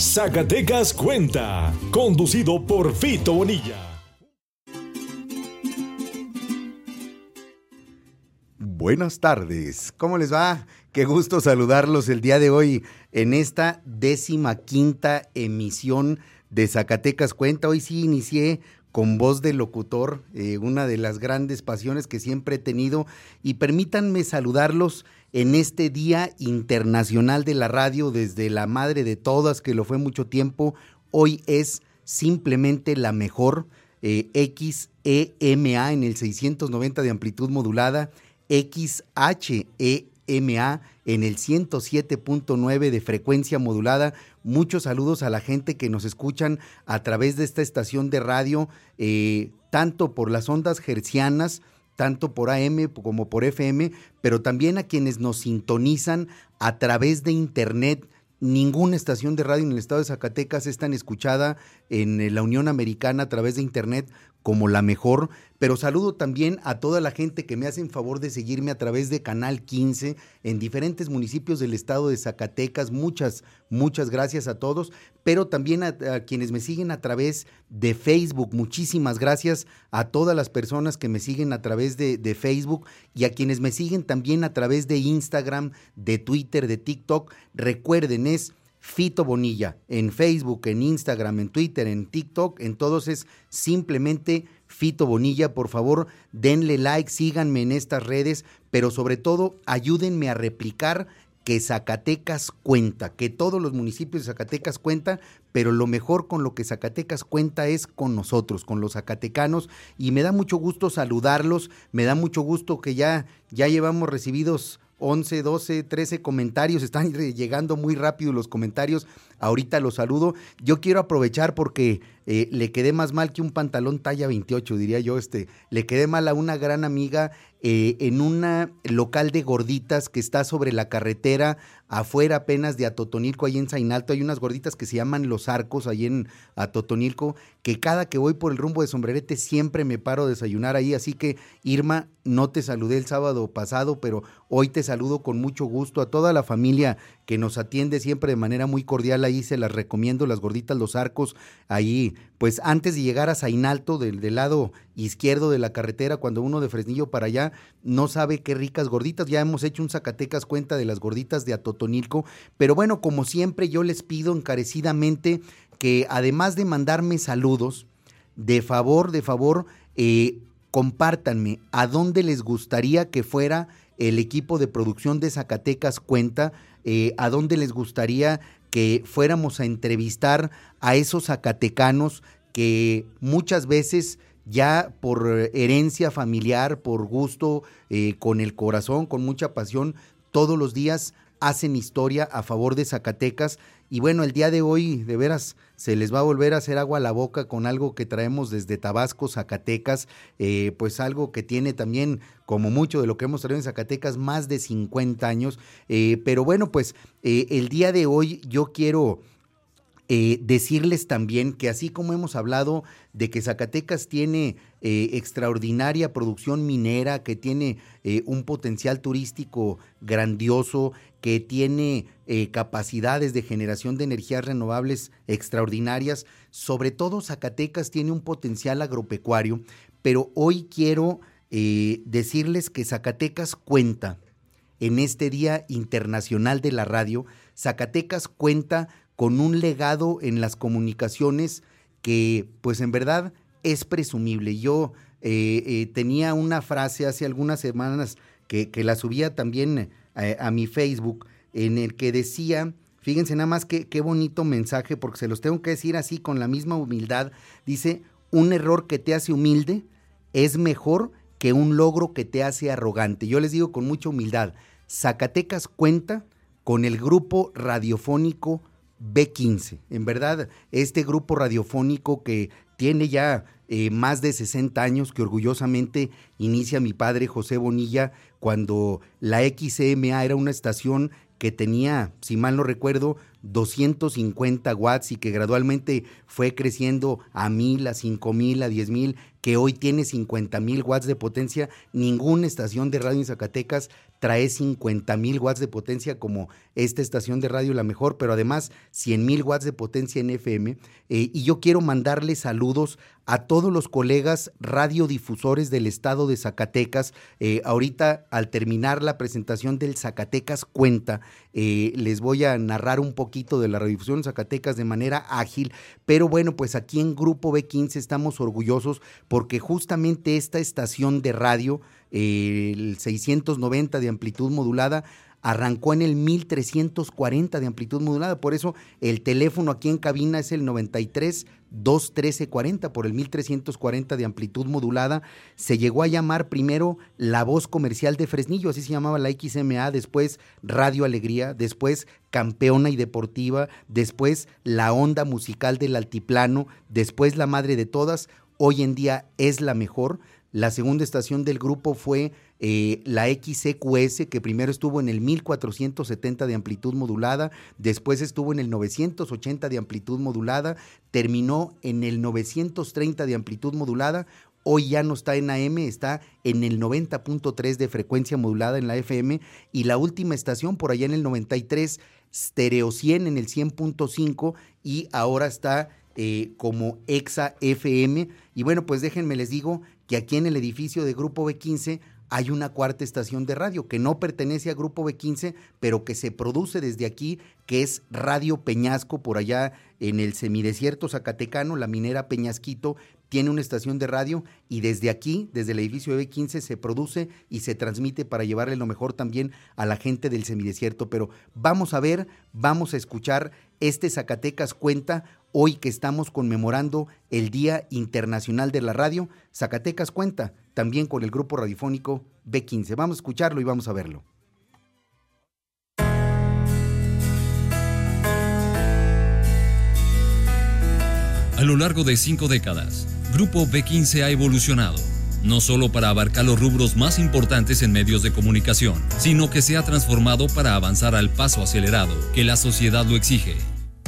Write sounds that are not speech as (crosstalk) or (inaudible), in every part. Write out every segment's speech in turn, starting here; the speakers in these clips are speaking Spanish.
Zacatecas Cuenta, conducido por Fito Bonilla. Buenas tardes, ¿cómo les va? Qué gusto saludarlos el día de hoy en esta décima quinta emisión de Zacatecas Cuenta. Hoy sí inicié con voz de locutor, eh, una de las grandes pasiones que siempre he tenido. Y permítanme saludarlos en este Día Internacional de la Radio, desde la madre de todas, que lo fue mucho tiempo. Hoy es simplemente la mejor eh, XEMA en el 690 de amplitud modulada, XHEMA en el 107.9 de frecuencia modulada. Muchos saludos a la gente que nos escuchan a través de esta estación de radio, eh, tanto por las ondas gercianas, tanto por AM como por FM, pero también a quienes nos sintonizan a través de Internet. Ninguna estación de radio en el estado de Zacatecas es tan escuchada en la Unión Americana a través de Internet como la mejor, pero saludo también a toda la gente que me hacen favor de seguirme a través de Canal 15 en diferentes municipios del estado de Zacatecas. Muchas, muchas gracias a todos, pero también a, quienes me siguen a través de Facebook. Muchísimas gracias a todas las personas que me siguen a través de, de Facebook y a quienes me siguen también a través de Instagram, de Twitter, de TikTok. Recuerden, es Fito Bonilla en Facebook, en Instagram, en Twitter, en TikTok, en todos es simplemente Fito Bonilla. Por favor, denle like, síganme en estas redes, pero sobre todo ayúdenme a replicar que Zacatecas cuenta, que todos los municipios de Zacatecas cuentan, pero lo mejor con lo que Zacatecas cuenta es con nosotros, con los zacatecanos, y me da mucho gusto saludarlos, me da mucho gusto que ya, ya llevamos recibidos 11, 12, 13 comentarios. Están llegando muy rápido los comentarios. Ahorita los saludo. Yo quiero aprovechar porque eh, le quedé más mal que un pantalón talla 28, diría yo. Este, le quedé mal a una gran amiga eh, en un local de gorditas que está sobre la carretera afuera apenas de Atotonilco, ahí en Zainalto, hay unas gorditas que se llaman Los Arcos, ahí en Atotonilco, que cada que voy por el rumbo de Sombrerete siempre me paro a desayunar ahí, así que Irma, no te saludé el sábado pasado, pero hoy te saludo con mucho gusto a toda la familia que nos atiende siempre de manera muy cordial, ahí se las recomiendo, las gorditas Los Arcos, ahí, pues antes de llegar a Zainalto, del, del lado izquierdo de la carretera, cuando uno de Fresnillo para allá, no sabe qué ricas gorditas, ya hemos hecho un Zacatecas cuenta de las gorditas de Atotonilco, Tonilco. Pero bueno, como siempre, yo les pido encarecidamente que además de mandarme saludos, de favor, de favor, eh, compártanme a dónde les gustaría que fuera el equipo de producción de Zacatecas Cuenta, eh, a dónde les gustaría que fuéramos a entrevistar a esos zacatecanos que muchas veces ya por herencia familiar, por gusto, eh, con el corazón, con mucha pasión, todos los días hacen historia a favor de Zacatecas. Y bueno, el día de hoy, de veras, se les va a volver a hacer agua a la boca con algo que traemos desde Tabasco, Zacatecas, eh, pues algo que tiene también, como mucho de lo que hemos traído en Zacatecas, más de 50 años. Eh, pero bueno, pues eh, el día de hoy yo quiero eh, decirles también que así como hemos hablado de que Zacatecas tiene eh, extraordinaria producción minera, que tiene eh, un potencial turístico grandioso, que tiene capacidades de generación de energías renovables extraordinarias, sobre todo Zacatecas tiene un potencial agropecuario, pero hoy quiero decirles que Zacatecas cuenta en este Día Internacional de la Radio, Zacatecas cuenta con un legado en las comunicaciones que pues en verdad es presumible. Yo eh, eh, tenía una frase hace algunas semanas que, la subía también eh, a, mi Facebook en el que decía, fíjense nada más qué bonito mensaje, porque se los tengo que decir así con la misma humildad, dice, un error que te hace humilde es mejor que un logro que te hace arrogante. Yo les digo con mucha humildad, Zacatecas cuenta con el grupo radiofónico B15. En verdad, este grupo radiofónico que tiene ya eh, más de 60 años, que orgullosamente inicia mi padre José Bonilla, cuando la XMA era una estación que tenía, si mal no recuerdo, 250 watts y que gradualmente fue creciendo a mil, a cinco mil, a diez mil, que hoy tiene 50 mil watts de potencia. Ninguna estación de radio en Zacatecas trae 50 mil watts de potencia como esta estación de radio la mejor, pero además 100 mil watts de potencia en FM. Eh, y yo quiero mandarle saludos a todos los colegas radiodifusores del estado de Zacatecas. Eh, ahorita, al terminar la presentación del Zacatecas Cuenta, eh, les voy a narrar un poquito de la radiodifusión en Zacatecas de manera ágil, pero bueno, pues aquí en Grupo B15 estamos orgullosos porque justamente esta estación de radio, el 690 de amplitud modulada, arrancó en el 1340 de amplitud modulada, por eso el teléfono aquí en cabina es el 93 213 40 por el 1340 de amplitud modulada. Se llegó a llamar primero La Voz Comercial de Fresnillo, así se llamaba la XMA, después Radio Alegría, después Campeona y Deportiva, después La Onda Musical del Altiplano, después La Madre de Todas, hoy en día es la mejor. La segunda estación del grupo fue eh, la XCQS, que primero estuvo en el 1470 de amplitud modulada, después estuvo en el 980 de amplitud modulada, terminó en el 930 de amplitud modulada, hoy ya no está en AM, está en el 90.3 de frecuencia modulada en la FM y la última estación por allá en el 93, Stereo 100 en el 100.5 y ahora está eh, como Exa FM. Y bueno, pues déjenme les digo que aquí en el edificio de Grupo B15 hay una cuarta estación de radio que no pertenece a Grupo B15, pero que se produce desde aquí, que es Radio Peñasco, por allá en el semidesierto zacatecano, la minera Peñasquito tiene una estación de radio y desde aquí, desde el edificio de B15, se produce y se transmite para llevarle lo mejor también a la gente del semidesierto. Pero vamos a ver, vamos a escuchar este Zacatecas Cuenta, hoy que estamos conmemorando el Día Internacional de la Radio. Zacatecas Cuenta también con el grupo radiofónico B15. Vamos a escucharlo y vamos a verlo. A lo largo de cinco décadas, Grupo B15 ha evolucionado, no solo para abarcar los rubros más importantes en medios de comunicación, sino que se ha transformado para avanzar al paso acelerado que la sociedad lo exige.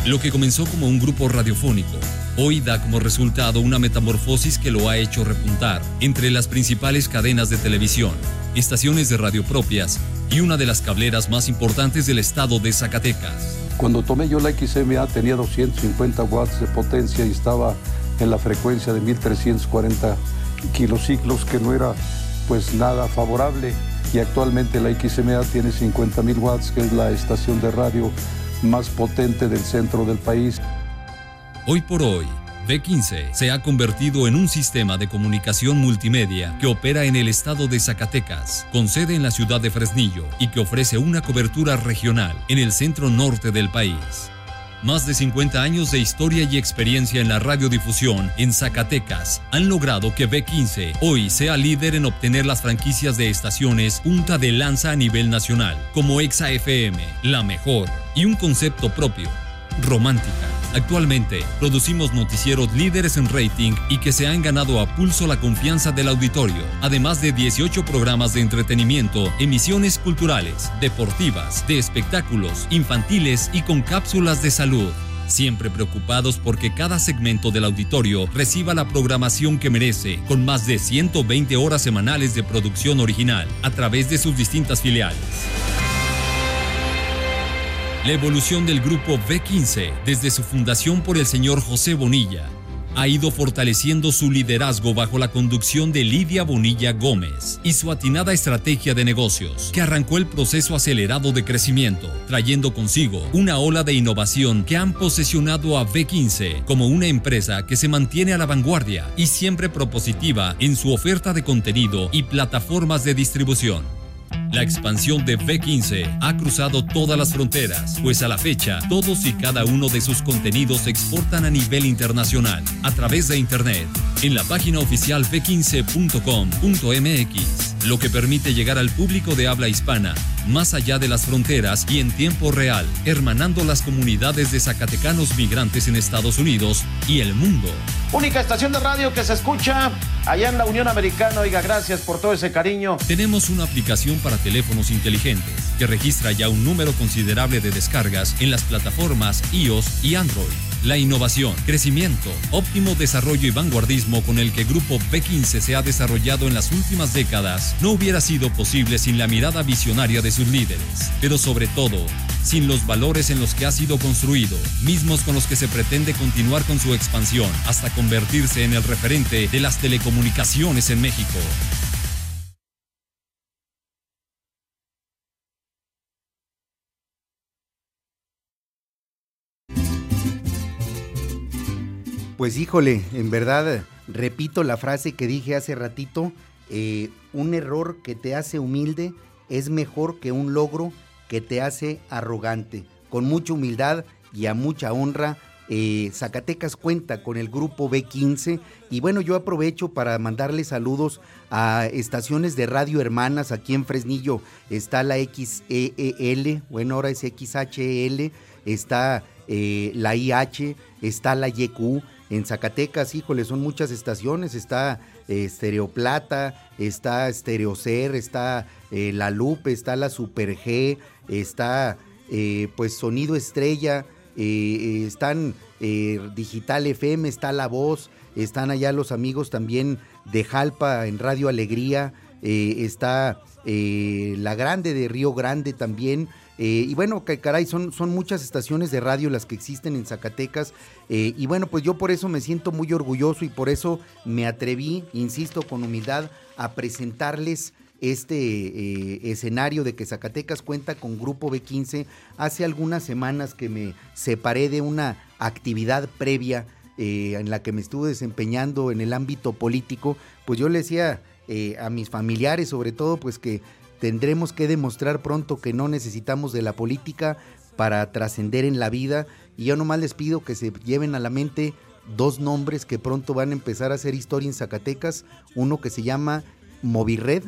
Lo que comenzó como un grupo radiofónico, hoy da como resultado una metamorfosis que lo ha hecho repuntar entre las principales cadenas de televisión, estaciones de radio propias y una de las cableras más importantes del estado de Zacatecas. Cuando tomé yo la XMA tenía 250 watts de potencia y estaba en la frecuencia de 1340 kilociclos, que no era pues nada favorable. Y actualmente la XMA tiene 50.000 watts, que es la estación de radio más potente del centro del país. Hoy por hoy, B15 se ha convertido en un sistema de comunicación multimedia que opera en el estado de Zacatecas, con sede en la ciudad de Fresnillo y que ofrece una cobertura regional en el centro norte del país. Más de 50 años de historia y experiencia en la radiodifusión en Zacatecas han logrado que B15 hoy sea líder en obtener las franquicias de estaciones punta de lanza a nivel nacional, como Exa FM, la mejor, y un concepto propio, romántica. Actualmente producimos noticieros líderes en rating y que se han ganado a pulso la confianza del auditorio, además de 18 programas de entretenimiento, emisiones culturales, deportivas, de espectáculos, infantiles y con cápsulas de salud. Siempre preocupados porque cada segmento del auditorio reciba la programación que merece, con más de 120 horas semanales de producción original a través de sus distintas filiales. La evolución del grupo B15 desde su fundación por el señor José Bonilla ha ido fortaleciendo su liderazgo bajo la conducción de Lidia Bonilla Gómez y su atinada estrategia de negocios, que arrancó el proceso acelerado de crecimiento, trayendo consigo una ola de innovación que han posesionado a B15 como una empresa que se mantiene a la vanguardia y siempre propositiva en su oferta de contenido y plataformas de distribución. La expansión de B15 ha cruzado todas las fronteras, pues a la fecha todos y cada uno de sus contenidos se exportan a nivel internacional a través de Internet en la página oficial b15.com.mx, lo que permite llegar al público de habla hispana más allá de las fronteras y en tiempo real, hermanando las comunidades de zacatecanos migrantes en Estados Unidos y el mundo. Única estación de radio que se escucha allá en la Unión Americana. Oiga, gracias por todo ese cariño. Tenemos una aplicación para teléfonos inteligentes que registra ya un número considerable de descargas en las plataformas iOS y Android La innovación, crecimiento, óptimo desarrollo y vanguardismo con el que Grupo B15 se ha desarrollado en las últimas décadas no hubiera sido posible sin la mirada visionaria de sus líderes, pero sobre todo, sin los valores en los que ha sido construido, mismos con los que se pretende continuar con su expansión hasta convertirse en el referente de las telecomunicaciones en México. Pues híjole, en verdad, repito la frase que dije hace ratito, eh, un error que te hace humilde es mejor que un logro que te hace arrogante. Con mucha humildad y a mucha honra, eh, Zacatecas cuenta con el grupo B15 y bueno, yo aprovecho para mandarle saludos a estaciones de radio hermanas aquí en Fresnillo. Está la XEL, bueno, ahora es está eh, la IH, está la YQ en Zacatecas, híjole, son muchas estaciones, está eh, Estereoplata, está Estereocer, está eh, La Lupe, está la Super G, está eh, pues Sonido Estrella, están Digital FM, está La Voz, están allá los amigos también de Jalpa en Radio Alegría, está La Grande de Río Grande también, eh, y bueno, caray, son, son muchas estaciones de radio las que existen en Zacatecas. Eh, y bueno, pues yo por eso me siento muy orgulloso y por eso me atreví, insisto, con humildad, a presentarles este eh, escenario de que Zacatecas cuenta con Grupo B15 hace algunas semanas que me separé de una actividad previa en la que me estuve desempeñando en el ámbito político, pues yo le decía a mis familiares sobre todo pues que Tendremos que demostrar pronto que no necesitamos de la política para trascender en la vida. Y yo nomás les pido que se lleven a la mente dos nombres que pronto van a empezar a hacer historia en Zacatecas, uno que se llama Movired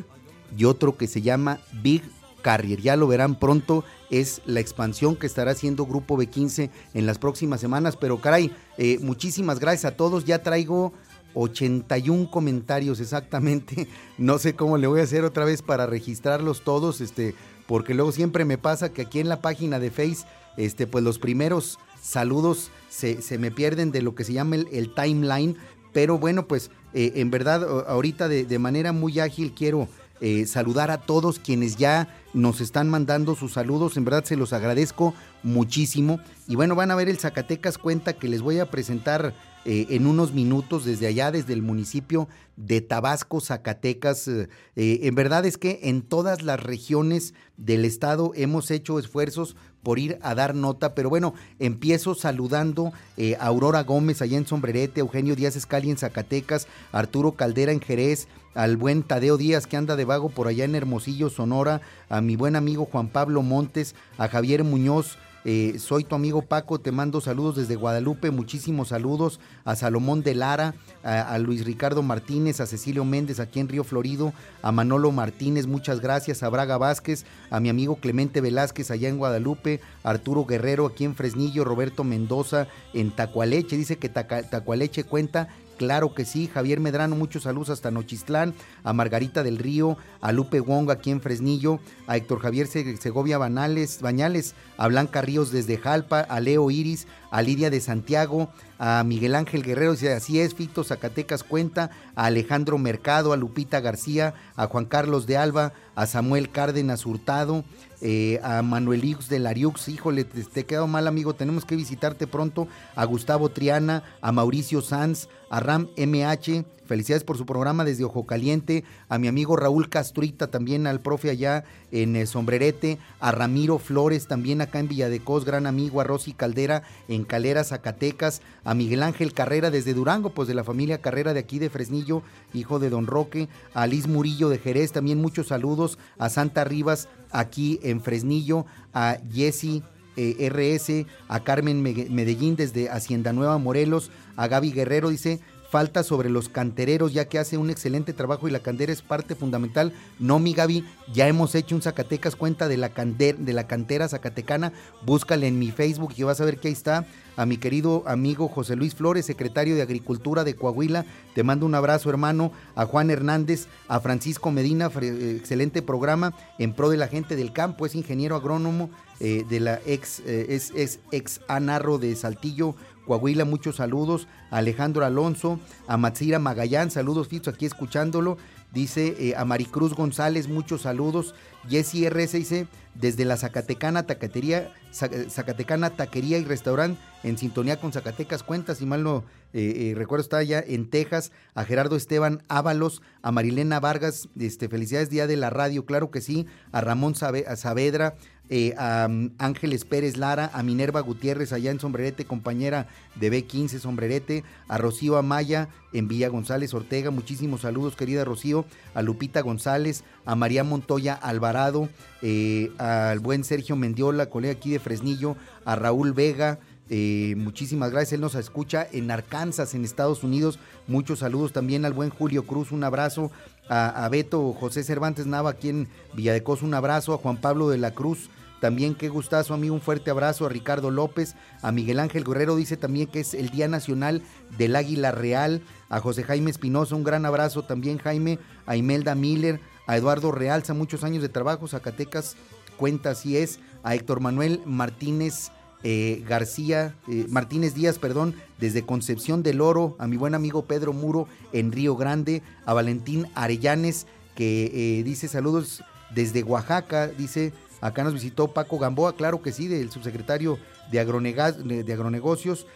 y otro que se llama Big Carrier. Ya lo verán pronto, es la expansión que estará haciendo Grupo B15 en las próximas semanas, pero caray, eh, muchísimas gracias a todos, ya traigo 81 comentarios exactamente. (laughs) No sé cómo le voy a hacer otra vez para registrarlos todos, este, porque luego siempre me pasa que aquí en la página de Face, este, pues los primeros saludos se, me pierden de lo que se llama el, timeline. Pero bueno, pues eh, en verdad ahorita de, manera muy ágil quiero eh, saludar a todos quienes ya nos están mandando sus saludos. En verdad se los agradezco muchísimo. Y bueno, van a ver el Zacatecas cuenta que les voy a presentar eh, en unos minutos desde allá, desde el municipio de Tabasco, Zacatecas. Eh, eh, en verdad es que en todas las regiones del estado hemos hecho esfuerzos por ir a dar nota, pero bueno, empiezo saludando a Aurora Gómez allá en Sombrerete, Eugenio Díaz Escali en Zacatecas, Arturo Caldera en Jerez, al buen Tadeo Díaz que anda de vago por allá en Hermosillo, Sonora, a mi buen amigo Juan Pablo Montes, a Javier Muñoz, eh, soy tu amigo Paco, te mando saludos desde Guadalupe, muchísimos saludos a Salomón de Lara, a, Luis Ricardo Martínez, a Cecilio Méndez aquí en Río Florido, a Manolo Martínez, muchas gracias, a Braga Vázquez, a mi amigo Clemente Velázquez allá en Guadalupe, Arturo Guerrero aquí en Fresnillo, Roberto Mendoza en Tacualeche, dice que Tacualeche cuenta Claro que sí, Javier Medrano, muchos saludos hasta Nochistlán, a Margarita del Río, a Lupe Wong aquí en Fresnillo, a Héctor Javier Segovia Banales, Bañales, a Blanca Ríos desde Jalpa, a Leo Iris, a Lidia de Santiago, a Miguel Ángel Guerrero, así es, Fito Zacatecas cuenta, a Alejandro Mercado, a Lupita García, a Juan Carlos de Alba, a Samuel Cárdenas Hurtado, eh, a Manuel Ix de Lariux, híjole, te, te he quedado mal amigo, tenemos que visitarte pronto, a Gustavo Triana, a Mauricio Sanz, a Ram MH, felicidades por su programa desde Ojo Caliente, a mi amigo Raúl Castruita, también al profe allá en eh, Sombrerete, a Ramiro Flores, también acá en Villadecos, gran amigo, a Rosy Caldera en Calera, Zacatecas, a Miguel Ángel Carrera desde Durango, pues de la familia Carrera de aquí de Fresnillo, hijo de Don Roque, a Liz Murillo de Jerez, también muchos saludos, a Santa Rivas aquí en Fresnillo, a Jesse eh, RS, a Carmen Medellín desde Hacienda Nueva Morelos, a Gaby Guerrero, dice, falta sobre los cantereros, ya que hace un excelente trabajo y la cantera es parte fundamental. No, mi Gaby, ya hemos hecho un Zacatecas cuenta de la, de la cantera zacatecana. Búscale en mi Facebook y vas a ver que ahí está. A mi querido amigo José Luis Flores, secretario de Agricultura de Coahuila, te mando un abrazo, hermano. A Juan Hernández, a Francisco Medina, excelente programa en pro de la gente del campo, es ingeniero agrónomo eh, de la ex, eh, es, es ex Anarro de Saltillo, Coahuila, muchos saludos. A Alejandro Alonso, a Matsira Magallán, saludos Fito, aquí escuchándolo. Dice eh, a Maricruz González, muchos saludos. Jessy RS dice, desde la Zacatecana Taquetería, Zacatecana Taquería y Restaurante, en sintonía con Zacatecas Cuentas, si mal no eh, eh, recuerdo, está allá en Texas. A Gerardo Esteban Ábalos, a Marilena Vargas, este, felicidades Día de la Radio, claro que sí. A Ramón Saavedra, eh, a mm, Ángeles Pérez Lara, a Minerva Gutiérrez allá en Sombrerete, compañera de B15 Sombrerete, a Rocío Amaya en Villa González Ortega, muchísimos saludos querida Rocío, a Lupita González, a María Montoya Alvarado, eh, al buen Sergio Mendiola, colega aquí de Fresnillo, a Raúl Vega, eh, muchísimas gracias, él nos escucha en Arkansas, en Estados Unidos. Muchos saludos también al buen Julio Cruz, un abrazo a, Beto José Cervantes Nava aquí en Villadecos, un abrazo, a Juan Pablo de la Cruz, también qué gustazo, amigo, un fuerte abrazo a Ricardo López, a Miguel Ángel Guerrero, dice también que es el Día Nacional del Águila Real, a José Jaime Espinosa, un gran abrazo también Jaime, a Imelda Miller, a Eduardo Realza, muchos años de trabajo, Zacatecas cuenta así es, a Héctor Manuel Martínez eh, García, eh, Martínez Díaz, perdón, desde Concepción del Oro, a mi buen amigo Pedro Muro en Río Grande, a Valentín Arellanes, que eh, dice saludos desde Oaxaca, dice, acá nos visitó Paco Gamboa, claro que sí, del subsecretario de, de Agronegocios,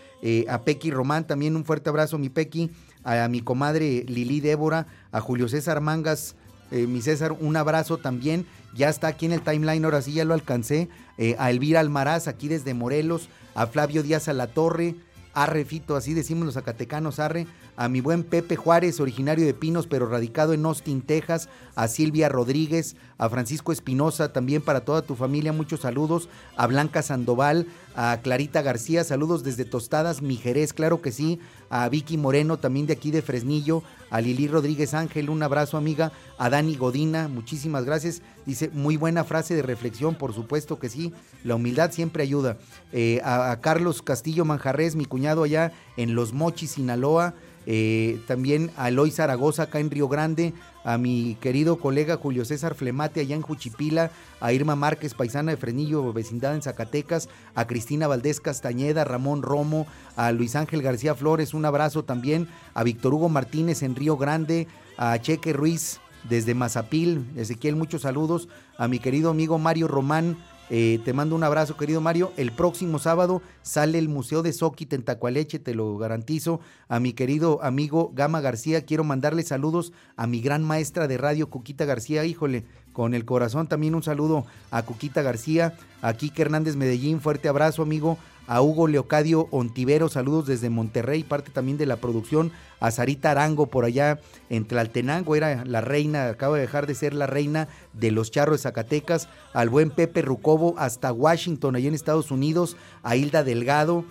a Pequi Román, también un fuerte abrazo, mi Pequi, a, mi comadre Lili Débora, a Julio César Mangas, mi César, un abrazo también, ya está aquí en el timeline, ahora sí ya lo alcancé, eh, a Elvira Almaraz, aquí desde Morelos, a Flavio Díaz a la Torre, Arre Fito, así decimos los zacatecanos, Arre, a mi buen Pepe Juárez, originario de Pinos, pero radicado en Austin, Texas, a Silvia Rodríguez, a Francisco Espinosa, también para toda tu familia, muchos saludos, a Blanca Sandoval, a Clarita García, saludos desde Tostadas, Mijerez, claro que sí, a Vicky Moreno, también de aquí de Fresnillo, a Lili Rodríguez Ángel, un abrazo amiga, a Dani Godina, muchísimas gracias, dice, muy buena frase de reflexión, por supuesto que sí, la humildad siempre ayuda, eh, a, a Carlos Castillo Manjarres, mi cuñado allá en Los Mochis, Sinaloa, eh, también a Eloy Zaragoza acá en Río Grande, a mi querido colega Julio César Flemate allá en Juchipila, a Irma Márquez, paisana de Frenillo, vecindad en Zacatecas, a Cristina Valdés Castañeda, Ramón Romo, a Luis Ángel García Flores, un abrazo también, a Víctor Hugo Martínez en Río Grande, a Cheque Ruiz desde Mazapil, Ezequiel, muchos saludos, a mi querido amigo Mario Román, eh, te mando un abrazo, querido Mario. El próximo sábado sale el Museo de Soquit en Tacualeche, te lo garantizo. A mi querido amigo Gama García, quiero mandarle saludos a mi gran maestra de radio, Cuquita García. Híjole, con el corazón también un saludo a Cuquita García, a Kike Hernández Medellín, fuerte abrazo, amigo a Hugo Leocadio Ontivero, saludos desde Monterrey, parte también de la producción, a Sarita Arango por allá en Tlaltenango, era la reina, acaba de dejar de ser la reina de los charros de Zacatecas, al buen Pepe Rucobo hasta Washington, allá en Estados Unidos, a Hilda Delgado,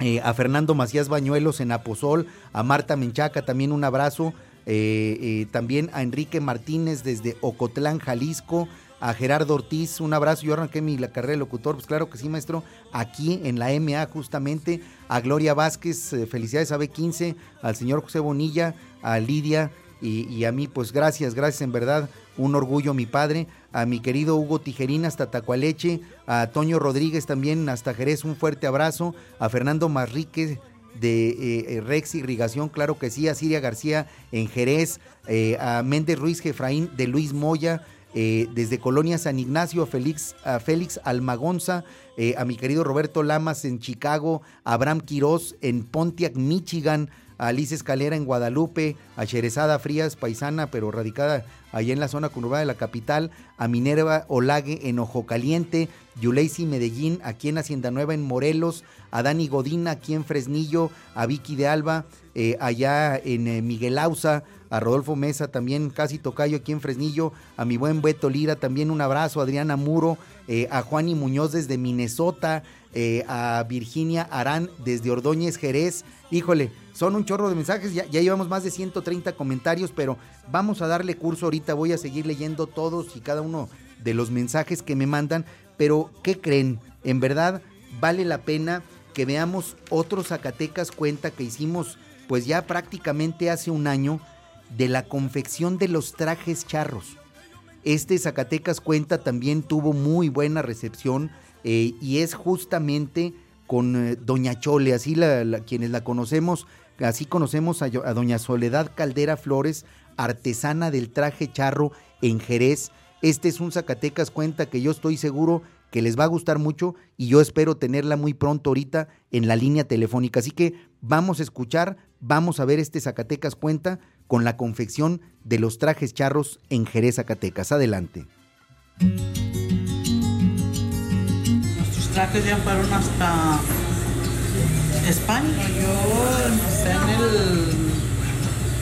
eh, a Fernando Macías Bañuelos en Aposol, a Marta Menchaca también un abrazo, eh, eh, también a Enrique Martínez desde Ocotlán, Jalisco, a Gerardo Ortiz, un abrazo, yo arranqué mi la carrera de locutor, pues claro que sí, maestro, aquí en la MA justamente, a Gloria Vázquez, eh, felicidades a B15, al señor José Bonilla, a Lidia y, a mí, pues gracias, gracias en verdad, un orgullo mi padre, a mi querido Hugo Tijerín hasta Tacualeche, a Toño Rodríguez también hasta Jerez, un fuerte abrazo, a Fernando Marrique de eh, eh, Rex Irrigación, claro que sí, a Siria García en Jerez, a Méndez Ruiz Jefraín de Luis Moya, eh, desde Colonia San Ignacio a Félix, a Félix Almagonza, eh, a mi querido Roberto Lamas en Chicago, a Abraham Quiroz en Pontiac, Michigan, a Alice Escalera en Guadalupe, a Cherezada Frías, paisana, pero radicada allá en la zona conurbada de la capital, a Minerva Olague en Ojo Caliente, Yuleisi Medellín aquí en Hacienda Nueva en Morelos, a Dani Godina aquí en Fresnillo, a Vicky de Alba eh, allá en Miguel Ausa, a Rodolfo Mesa, también casi tocayo aquí en Fresnillo, a mi buen Beto Lira, también un abrazo, a Adriana Muro, eh, a Juan y Muñoz desde Minnesota, eh, a Virginia Arán desde Ordóñez Jerez. Híjole, son un chorro de mensajes, ya, ya llevamos más de 130 comentarios, pero vamos a darle curso ahorita, voy a seguir leyendo todos y cada uno de los mensajes que me mandan, pero ¿qué creen? En verdad vale la pena que veamos otros Zacatecas cuenta que hicimos pues ya prácticamente hace un año de la confección de los trajes charros. Este Zacatecas cuenta también tuvo muy buena recepción eh, y es justamente con eh, Doña Chole, así la, quienes la conocemos, así conocemos a, a Doña Soledad Caldera Flores, artesana del traje charro en Jerez. Este es un Zacatecas cuenta que yo estoy seguro que les va a gustar mucho y yo espero tenerla muy pronto ahorita en la línea telefónica. Así que vamos a escuchar, vamos a ver este Zacatecas cuenta con la confección de los trajes charros en Jerez, Zacatecas. Adelante. Nuestros trajes ya fueron hasta España. Yo empecé en el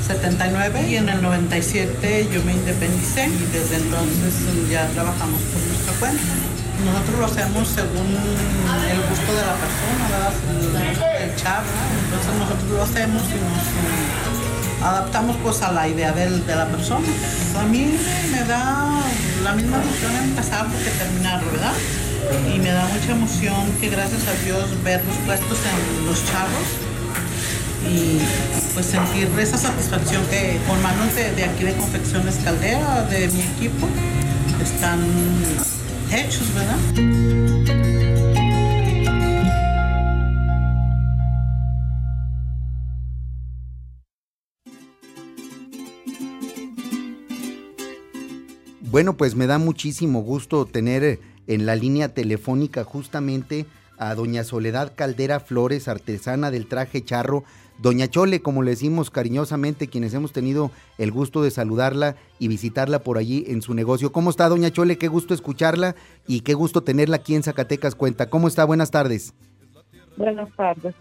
79 y en el 97 yo me independicé y desde entonces ya trabajamos por nuestra cuenta nosotros lo hacemos según el gusto de la persona. El, el chavo. Entonces nosotros lo hacemos y nos adaptamos pues a la idea de la persona. A mí me da la misma emoción empezar que terminar, ¿verdad? Y me da mucha emoción que gracias a Dios verlos puestos en los charros y pues sentir esa satisfacción que con manos de, aquí de Confecciones Caldera, de mi equipo, están hechos, ¿verdad? Bueno, pues me da muchísimo gusto tener eh, en la línea telefónica justamente a doña Soledad Caldera Flores, artesana del traje charro, Doña Chole, como le decimos cariñosamente, quienes hemos tenido el gusto de saludarla y visitarla por allí en su negocio. ¿Cómo está, Doña Chole? Qué gusto escucharla y qué gusto tenerla aquí en Zacatecas Cuenta. ¿Cómo está? Buenas tardes. Buenas tardes.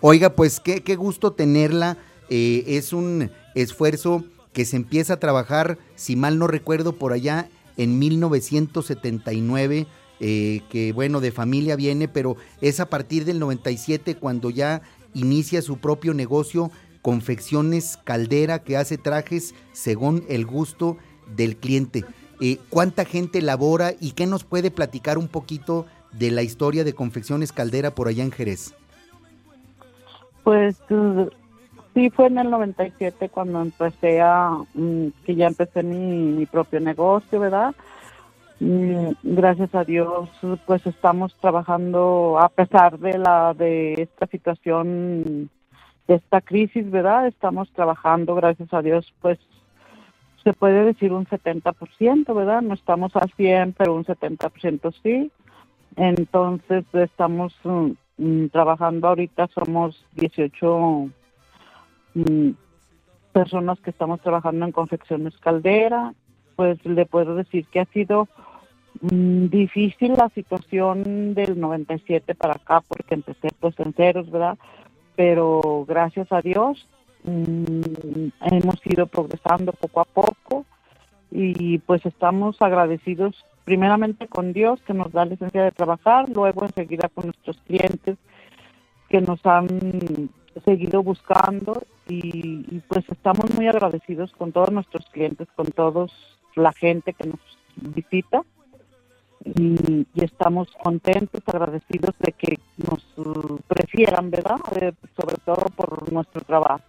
Oiga, pues qué, qué gusto tenerla. Eh, es un esfuerzo que se empieza a trabajar, si mal no recuerdo, por allá en 1979. Eh, que bueno, de familia viene, pero es a partir del 97 cuando ya inicia su propio negocio, Confecciones Caldera, que hace trajes según el gusto del cliente. Eh, ¿Cuánta gente labora y qué nos puede platicar un poquito de la historia de Confecciones Caldera por allá en Jerez? Pues sí, fue en el 97 cuando empecé a, mm, que ya empecé mi propio negocio, ¿verdad? Gracias a Dios, pues estamos trabajando a pesar de la de esta situación, de esta crisis, ¿verdad? Estamos trabajando, gracias a Dios, pues se puede decir un 70%, ¿verdad? No estamos al 100, pero un 70% sí. Entonces estamos mm, trabajando ahorita, somos 18 personas que estamos trabajando en confecciones caldera. Pues le puedo decir que ha sido Mm, difícil la situación del 97 para acá porque empecé pues en ceros, ¿verdad? Pero gracias a Dios mm, hemos ido progresando poco a poco y pues estamos agradecidos primeramente con Dios que nos da licencia de trabajar, luego enseguida con nuestros clientes que nos han seguido buscando y, pues estamos muy agradecidos con todos nuestros clientes, con todos la gente que nos visita y, estamos contentos, agradecidos de que nos prefieran, ¿verdad? Eh, sobre todo por nuestro trabajo.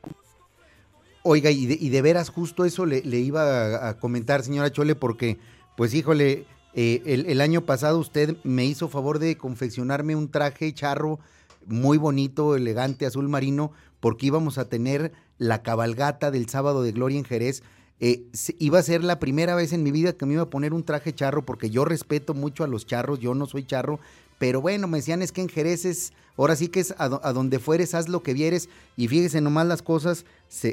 Oiga, y de, y de veras justo eso le, iba a, comentar, señora Chole, porque, pues híjole, eh, el, año pasado usted me hizo favor de confeccionarme un traje charro muy bonito, elegante, azul marino, porque íbamos a tener la cabalgata del sábado de Gloria en Jerez. Eh, iba a ser la primera vez en mi vida que me iba a poner un traje charro, porque yo respeto mucho a los charros, yo no soy charro, pero bueno, me decían es que en Jerez es, ahora sí que es a, donde fueres, haz lo que vieres, y fíjese nomás las cosas,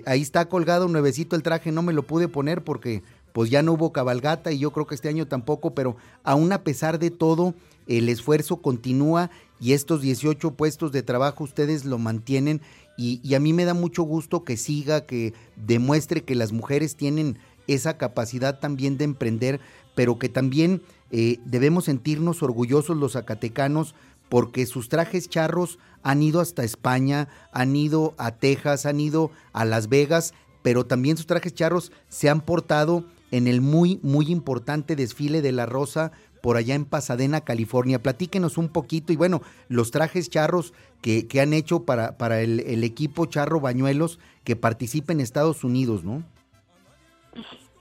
ahí está colgado nuevecito el traje, no me lo pude poner porque pues ya no hubo cabalgata y yo creo que este año tampoco, pero aún a pesar de todo, el esfuerzo continúa y estos 18 puestos de trabajo ustedes lo mantienen y, a mí me da mucho gusto que siga, que demuestre que las mujeres tienen esa capacidad también de emprender, pero que también eh, debemos sentirnos orgullosos los zacatecanos porque sus trajes charros han ido hasta España, han ido a Texas, han ido a Las Vegas, pero también sus trajes charros se han portado en el muy, muy importante desfile de la Rosa por allá en Pasadena, California. Platíquenos un poquito y bueno, los trajes charros que, que han hecho para, para el, equipo Charro Bañuelos que participa en Estados Unidos, ¿no?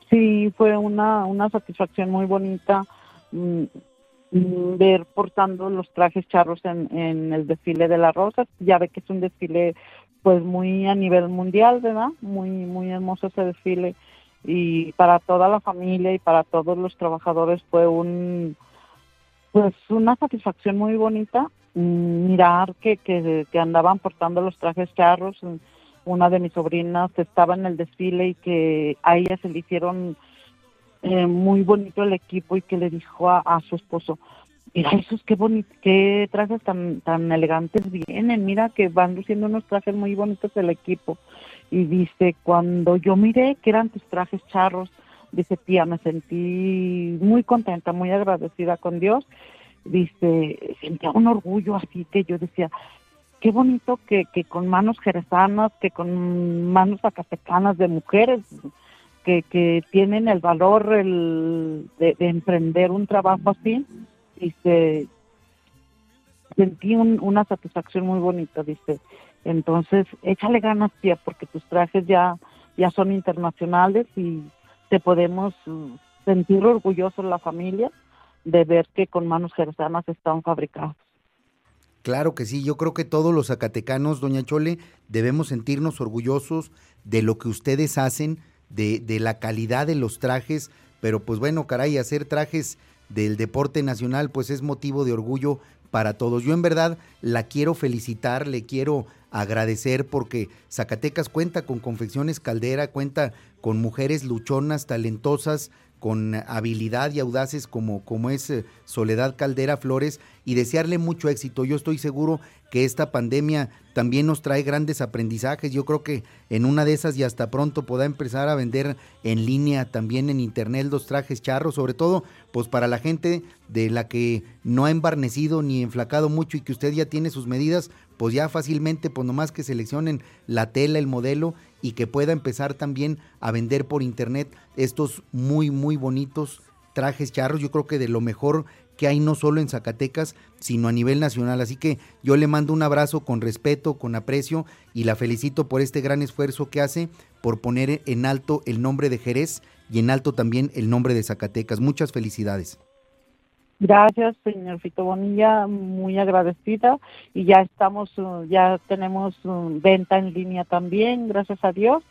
Sí, fue una, una satisfacción muy bonita. Mm, mm, ver portando los trajes charros en, en el desfile de las rosas. Ya ve que es un desfile pues muy a nivel mundial, ¿verdad? Muy, muy hermoso ese desfile y para toda la familia y para todos los trabajadores fue un pues una satisfacción muy bonita mm, mirar que, que, que andaban portando los trajes charros. Una de mis sobrinas estaba en el desfile y que a ella se le hicieron eh, muy bonito el equipo y que le dijo a, su esposo mira esos qué bonito qué trajes tan tan elegantes vienen mira que van luciendo unos trajes muy bonitos el equipo y dice, cuando yo miré que eran tus trajes charros, dice, tía, me sentí muy contenta, muy agradecida con Dios. Dice, sentía un orgullo así que yo decía, qué bonito que, que con manos jerezanas, que con manos acatecanas de mujeres que, que tienen el valor el, de, emprender un trabajo así. Dice, sentí una satisfacción muy bonita, dice entonces, échale ganas, tía, porque tus trajes ya, ya son internacionales y te podemos mm, sentir orgullosos la familia de ver que con manos jerzanas están fabricados. Claro que sí, yo creo que todos los zacatecanos, doña Chole, debemos sentirnos orgullosos de lo que ustedes hacen, de, de la calidad de los trajes, pero pues bueno, caray, hacer trajes del deporte nacional pues es motivo de orgullo para todos. Yo en verdad la quiero felicitar, le quiero agradecer porque Zacatecas cuenta con Confecciones Caldera, cuenta con mujeres luchonas, talentosas, con habilidad y audaces como, como es eh, Soledad Caldera Flores y desearle mucho éxito. Yo estoy seguro que esta pandemia también nos trae grandes aprendizajes. Yo creo que en una de esas y hasta pronto pueda empezar a vender en línea, también en internet, los trajes charros, sobre todo pues para la gente de la que no ha embarnecido ni enflacado mucho y que usted ya tiene sus medidas, pues ya fácilmente, pues nomás que seleccionen la tela, el modelo y que pueda empezar también a vender por internet estos muy, muy bonitos trajes charros. Yo creo que de lo mejor que hay no solo en Zacatecas, sino a nivel nacional. Así que yo le mando un abrazo con respeto, con aprecio y la felicito por este gran esfuerzo que hace por poner en alto el nombre de Jerez y en alto también el nombre de Zacatecas. Muchas felicidades. Gracias, señor Fito Bonilla, muy agradecida. Y ya estamos, uh, ya tenemos uh, venta en línea también, gracias a Dios.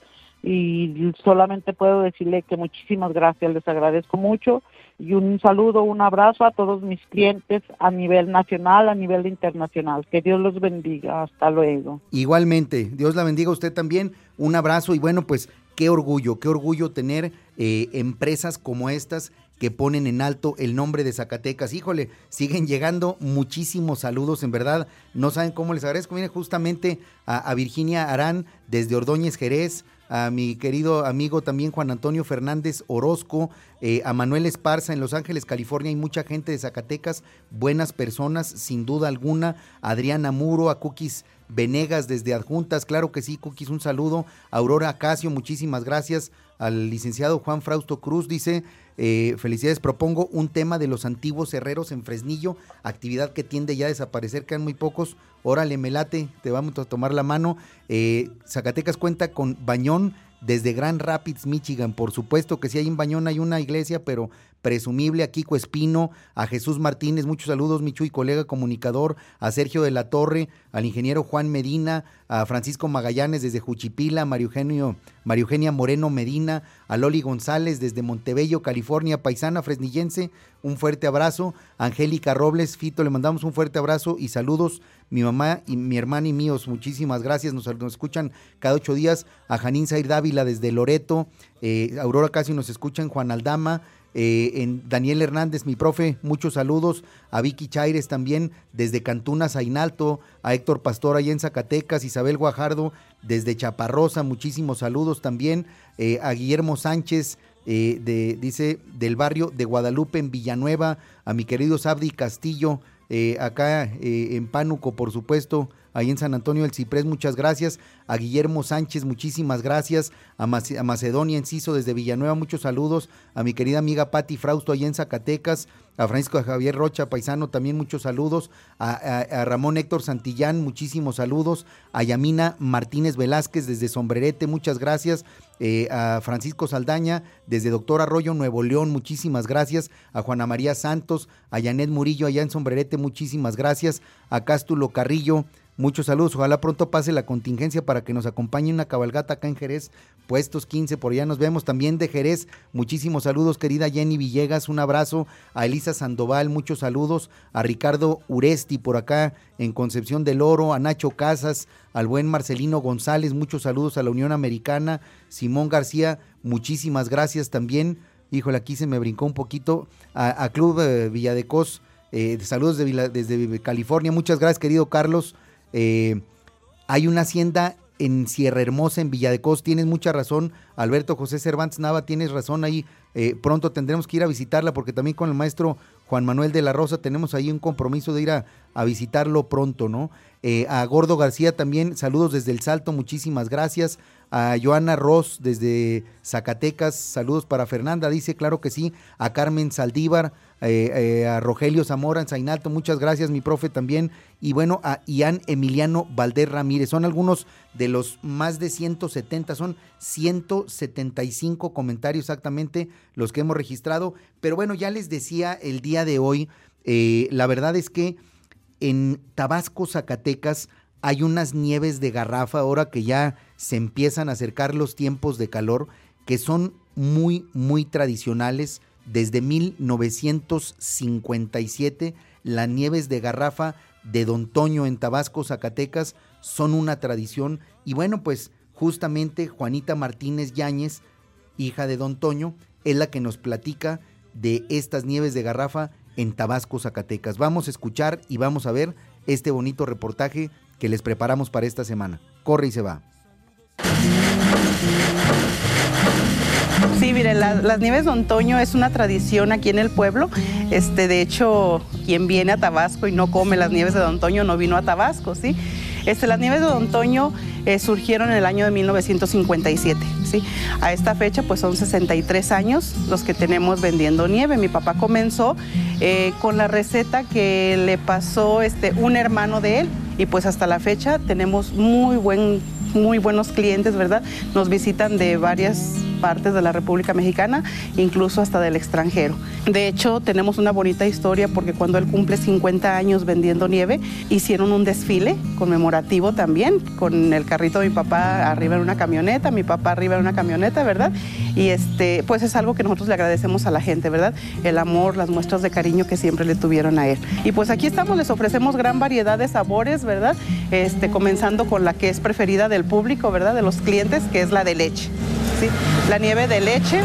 Y solamente puedo decirle que muchísimas gracias, les agradezco mucho. Y un saludo, un abrazo a todos mis clientes a nivel nacional, a nivel internacional. Que Dios los bendiga, hasta luego. Igualmente, Dios la bendiga a usted también, un abrazo y bueno, pues qué orgullo, qué orgullo tener eh, empresas como estas que ponen en alto el nombre de Zacatecas. Híjole, siguen llegando muchísimos saludos, en verdad, no saben cómo les agradezco. Miren, justamente a, Virginia Arán desde Ordóñez Jerez, a mi querido amigo también Juan Antonio Fernández Orozco, eh, a Manuel Esparza en Los Ángeles, California, hay mucha gente de Zacatecas, buenas personas, sin duda alguna, Adriana Muro, a Cookies Venegas desde Adjuntas, claro que sí, Cookies, un saludo, Aurora Acacio, muchísimas gracias, al licenciado Juan Frausto Cruz, dice, eh, felicidades, propongo un tema de los antiguos herreros en Fresnillo, actividad que tiende ya a desaparecer, quedan muy pocos. Órale, melate, te vamos a tomar la mano. Eh, Zacatecas cuenta con Bañón desde Grand Rapids, Michigan. Por supuesto que sí hay en Bañón, hay una iglesia, pero presumible, a Kiko Espino, a Jesús Martínez, muchos saludos, Michu y colega comunicador, a Sergio de la Torre, al ingeniero Juan Medina, a Francisco Magallanes desde Juchipila, a Mario, Eugenio, Mario Moreno Medina, a Loli González desde Montebello, California, paisana fresnillense, un fuerte abrazo, Angélica Robles, Fito, le mandamos un fuerte abrazo y saludos, mi mamá y mi hermana y míos, muchísimas gracias, nos, escuchan cada ocho días, a Janín Zair Dávila desde Loreto, eh, Aurora casi nos escuchan, Juan Aldama, eh, en Daniel Hernández, mi profe, muchos saludos, a Vicky Chaires también, desde Cantuna, Zainalto, a Héctor Pastor allá en Zacatecas, Isabel Guajardo, desde Chaparrosa, muchísimos saludos también, eh, a Guillermo Sánchez, eh, de, dice, del barrio de Guadalupe en Villanueva, a mi querido Sabdi Castillo, acá en Pánuco, por supuesto, ahí en San Antonio del Ciprés, muchas gracias. A Guillermo Sánchez, muchísimas gracias. A, Macedonia Enciso desde Villanueva, muchos saludos. A mi querida amiga Patti Frausto, allá en Zacatecas. A Francisco Javier Rocha Paisano también muchos saludos, a, Ramón Héctor Santillán muchísimos saludos, a Yamina Martínez Velázquez desde Sombrerete, muchas gracias, eh, a Francisco Saldaña desde Doctor Arroyo, Nuevo León, muchísimas gracias, a Juana María Santos, a Janet Murillo allá en Sombrerete, muchísimas gracias, a Cástulo Carrillo, Muchos saludos. Ojalá pronto pase la contingencia para que nos acompañe una cabalgata acá en Jerez. Puestos 15, por allá nos vemos. También de Jerez, muchísimos saludos, querida Jenny Villegas. Un abrazo. A Elisa Sandoval, muchos saludos. A Ricardo Uresti por acá en Concepción del Oro. A Nacho Casas. Al buen Marcelino González, muchos saludos a la Unión Americana. Simón García, muchísimas gracias también. Híjole, aquí se me brincó un poquito. A, Club eh, Villadecos, eh, saludos desde California. Muchas gracias, querido Carlos. Eh, hay una hacienda en Sierra Hermosa, en Villa de Cos, tienes mucha razón, Alberto José Cervantes Nava, tienes razón ahí, eh, pronto tendremos que ir a visitarla porque también con el maestro Juan Manuel de la Rosa tenemos ahí un compromiso de ir a, visitarlo pronto, ¿no? Eh, a Gordo García también, saludos desde El Salto, muchísimas gracias. A Joana Ross desde Zacatecas, saludos para Fernanda, dice, claro que sí. A Carmen Saldívar, eh, eh, a Rogelio Zamora en Zainalto, muchas gracias, mi profe también, y bueno, a Ian Emiliano Valder Ramírez. Son algunos de los más de 170, son 175 comentarios exactamente los que hemos registrado, pero bueno, ya les decía el día de hoy, eh, la verdad es que en Tabasco, Zacatecas, hay unas nieves de garrafa ahora que ya se empiezan a acercar los tiempos de calor, que son muy, muy tradicionales desde 1957, las nieves de garrafa de Don Toño en Tabasco, Zacatecas, son una tradición. Y bueno, pues justamente Juanita Martínez Yáñez, hija de Don Toño, es la que nos platica de estas nieves de garrafa en Tabasco, Zacatecas. Vamos a escuchar y vamos a ver este bonito reportaje que les preparamos para esta semana. Corre y se va. Sí, miren, las nieves de Antonio es una tradición aquí en el pueblo. Este, de hecho, quien viene a Tabasco y no come las nieves de Don Toño no vino a Tabasco, ¿sí? Este, las nieves de Don Toño eh, surgieron en el año de 1957, ¿sí? A esta fecha, pues son 63 años los que tenemos vendiendo nieve. Mi papá comenzó eh, con la receta que le pasó este, un hermano de él y pues hasta la fecha tenemos muy buen muy buenos clientes, ¿verdad? Nos visitan de varias partes de la República Mexicana, incluso hasta del extranjero. De hecho, tenemos una bonita historia porque cuando él cumple 50 años vendiendo nieve, hicieron un desfile conmemorativo también, con el carrito de mi papá arriba en una camioneta, mi papá arriba en una camioneta, ¿verdad? Y este, pues es algo que nosotros le agradecemos a la gente, ¿verdad? El amor, las muestras de cariño que siempre le tuvieron a él. Y pues aquí estamos, les ofrecemos gran variedad de sabores, ¿verdad? Este, comenzando con la que es preferida del público, ¿verdad? De los clientes, que es la de leche. La nieve de leche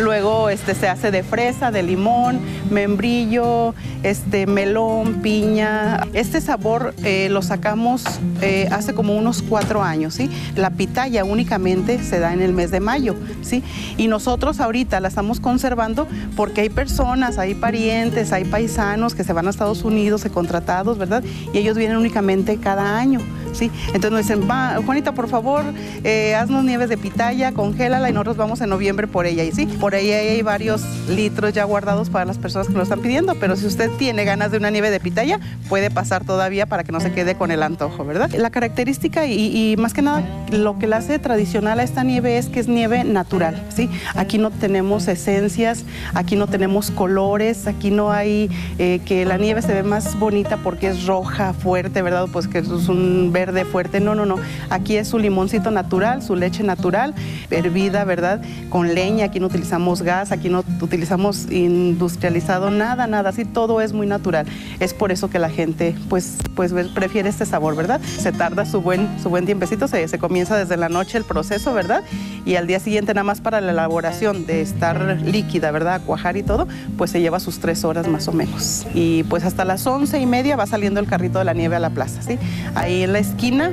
Luego este, se hace de fresa, de limón, membrillo, este, melón, piña. Este sabor eh, lo sacamos eh, hace como unos cuatro años, ¿sí? La pitaya únicamente se da en el mes de mayo, ¿sí? Y nosotros ahorita la estamos conservando porque hay personas, hay parientes, hay paisanos que se van a Estados Unidos, contratados, ¿verdad? Y ellos vienen únicamente cada año. ¿sí? Entonces nos dicen, Va, Juanita, por favor, eh, haznos nieves de pitaya, congélala y nosotros vamos en noviembre por ella. Sí, por ahí hay varios litros ya guardados para las personas que lo están pidiendo, pero si usted tiene ganas de una nieve de pitaya, puede pasar todavía para que no se quede con el antojo, ¿verdad? La característica y, más que nada lo que la hace tradicional a esta nieve es que es nieve natural, ¿sí? Aquí no tenemos esencias, aquí no tenemos colores, aquí no hay eh, que la nieve se ve más bonita porque es roja, fuerte, ¿verdad? Pues que es un verde fuerte, no, no, no. Aquí es su limoncito natural, su leche natural, hervida, ¿verdad? Con leña, aquí no utilizamos gas, aquí no utilizamos industrializado, nada, nada, así todo es muy natural. Es por eso que la gente pues, pues prefiere este sabor, ¿verdad? Se tarda su buen, su buen tiempecito, se, se comienza desde la noche el proceso, ¿verdad? Y al día siguiente nada más para la elaboración de estar líquida, ¿verdad? cuajar y todo, pues se lleva sus tres horas más o menos. Y pues hasta las once y media va saliendo el carrito de la nieve a la plaza, ¿sí? Ahí en la esquina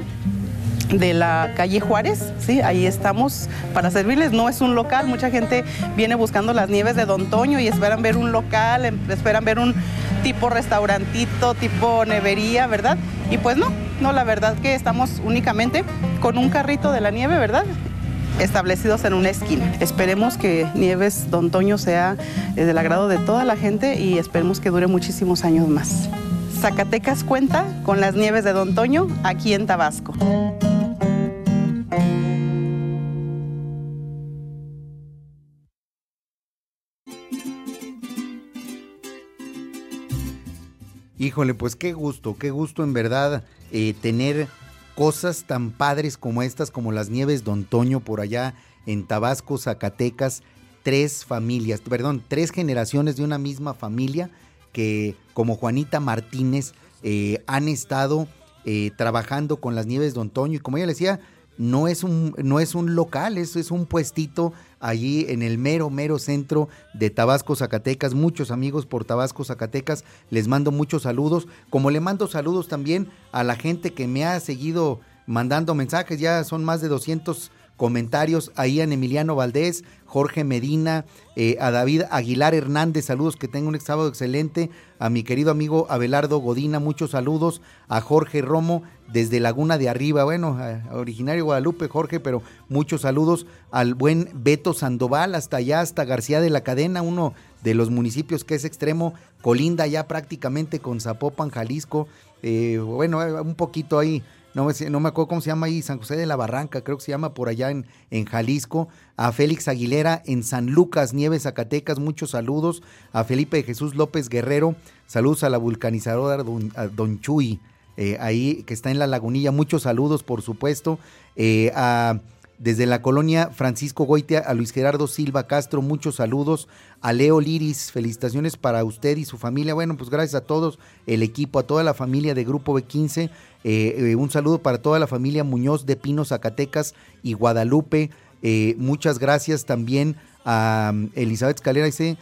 de la calle Juárez, ¿sí? ahí estamos para servirles. No es un local, mucha gente viene buscando las nieves de Don Toño y esperan ver un local, em, esperan ver un tipo restaurantito, tipo nevería, ¿verdad? Y pues no, no, la verdad que estamos únicamente con un carrito de la nieve, ¿verdad? establecidos en una esquina. Esperemos que Nieves Don Toño sea eh, del agrado de toda la gente y esperemos que dure muchísimos años más. Zacatecas cuenta con las nieves de Don Toño aquí en Tabasco. Híjole, pues qué gusto, qué gusto en verdad eh, tener cosas tan padres como estas, como las nieves Don Toño por allá en Tabasco, Zacatecas, tres familias, perdón, tres generaciones de una misma familia que como Juanita Martínez eh, han estado eh, trabajando con las nieves Don Toño y como ella decía, no es un, no es un local, es, es un puestito allí en el mero, mero centro de Tabasco, Zacatecas. Muchos amigos por Tabasco, Zacatecas, les mando muchos saludos. Como le mando saludos también a la gente que me ha seguido mandando mensajes, ya son más de 200 comentarios ahí en Emiliano Valdés, Jorge Medina, eh, a David Aguilar Hernández, saludos, que tenga un sábado excelente, a mi querido amigo Abelardo Godina, muchos saludos, a Jorge Romo desde Laguna de Arriba, bueno, originario Guadalupe Jorge, pero muchos saludos. Al buen Beto Sandoval, hasta allá, hasta García de la Cadena, uno de los municipios que es extremo, colinda ya prácticamente con Zapopan, Jalisco, eh, bueno, un poquito ahí no, me acuerdo cómo se llama ahí, San José de la Barranca, creo que se llama por allá en, en Jalisco, a Félix Aguilera en San Lucas, Nieves, Zacatecas, muchos saludos, a Felipe Jesús López Guerrero, saludos a la vulcanizadora Don, Don Chuy, eh, ahí que está en la lagunilla, muchos saludos por supuesto, eh, a desde la colonia Francisco Goitia a Luis Gerardo Silva Castro, muchos saludos. A Leo Liris, felicitaciones para usted y su familia. Bueno, pues gracias a todos, el equipo, a toda la familia de Grupo B15. Eh, eh, un saludo para toda la familia Muñoz de Pino, Zacatecas y Guadalupe. Eh, muchas gracias también a um, Elizabeth Escalera. Dice,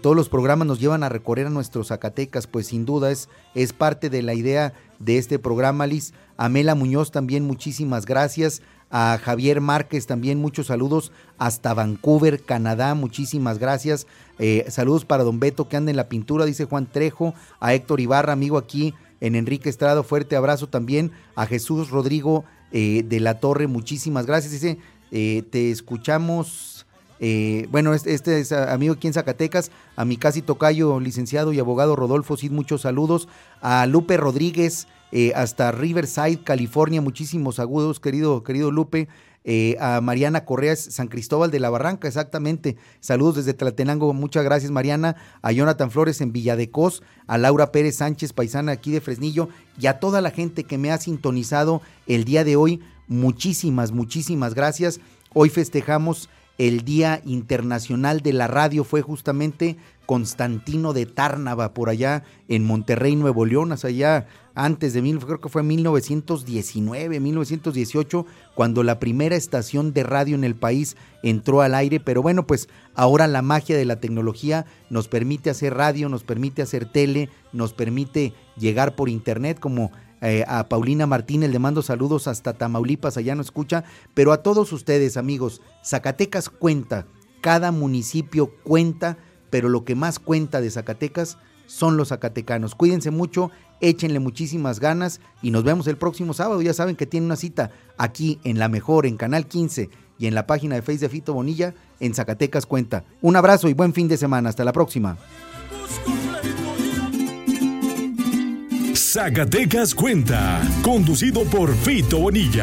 todos los programas nos llevan a recorrer a nuestros Zacatecas, pues sin duda es, es parte de la idea de este programa, Liz. A Mela Muñoz también muchísimas gracias a Javier Márquez también muchos saludos hasta Vancouver, Canadá, muchísimas gracias. Eh, saludos para don Beto que anda en la pintura, dice Juan Trejo, a Héctor Ibarra, amigo aquí en Enrique Estrado, fuerte abrazo también, a Jesús Rodrigo eh, de la Torre, muchísimas gracias, dice, eh, te escuchamos. bueno, este, este, es amigo aquí en Zacatecas, a mi casi tocayo, licenciado y abogado Rodolfo Cid, muchos saludos, a Lupe Rodríguez, eh, hasta Riverside, California. Muchísimos agudos, querido, querido Lupe. Eh, a Mariana Correas, San Cristóbal de la Barranca, exactamente. Saludos desde Tlatenango, muchas gracias Mariana. A Jonathan Flores en Villadecos, a Laura Pérez Sánchez, paisana aquí de Fresnillo, y a toda la gente que me ha sintonizado el día de hoy. Muchísimas, muchísimas gracias. Hoy festejamos el Día Internacional de la Radio, fue justamente Constantino de Tárnava, por allá en Monterrey, Nuevo León, allá antes de mil, creo que fue 1919, 1918, cuando la primera estación de radio en el país entró al aire, pero bueno, pues ahora la magia de la tecnología nos permite hacer radio, nos permite hacer tele, nos permite llegar por internet como eh, a Paulina Martínez, le mando saludos hasta Tamaulipas, allá no escucha, pero a todos ustedes amigos, Zacatecas cuenta, cada municipio cuenta, pero lo que más cuenta de Zacatecas son los zacatecanos. Cuídense mucho, échenle muchísimas ganas y nos vemos el próximo sábado. Ya saben que tienen una cita aquí en La Mejor, en Canal 15 y en la página de Facebook de Fito Bonilla en Zacatecas Cuenta. Un abrazo y buen fin de semana. Hasta la próxima. Zacatecas Cuenta, conducido por Fito Bonilla.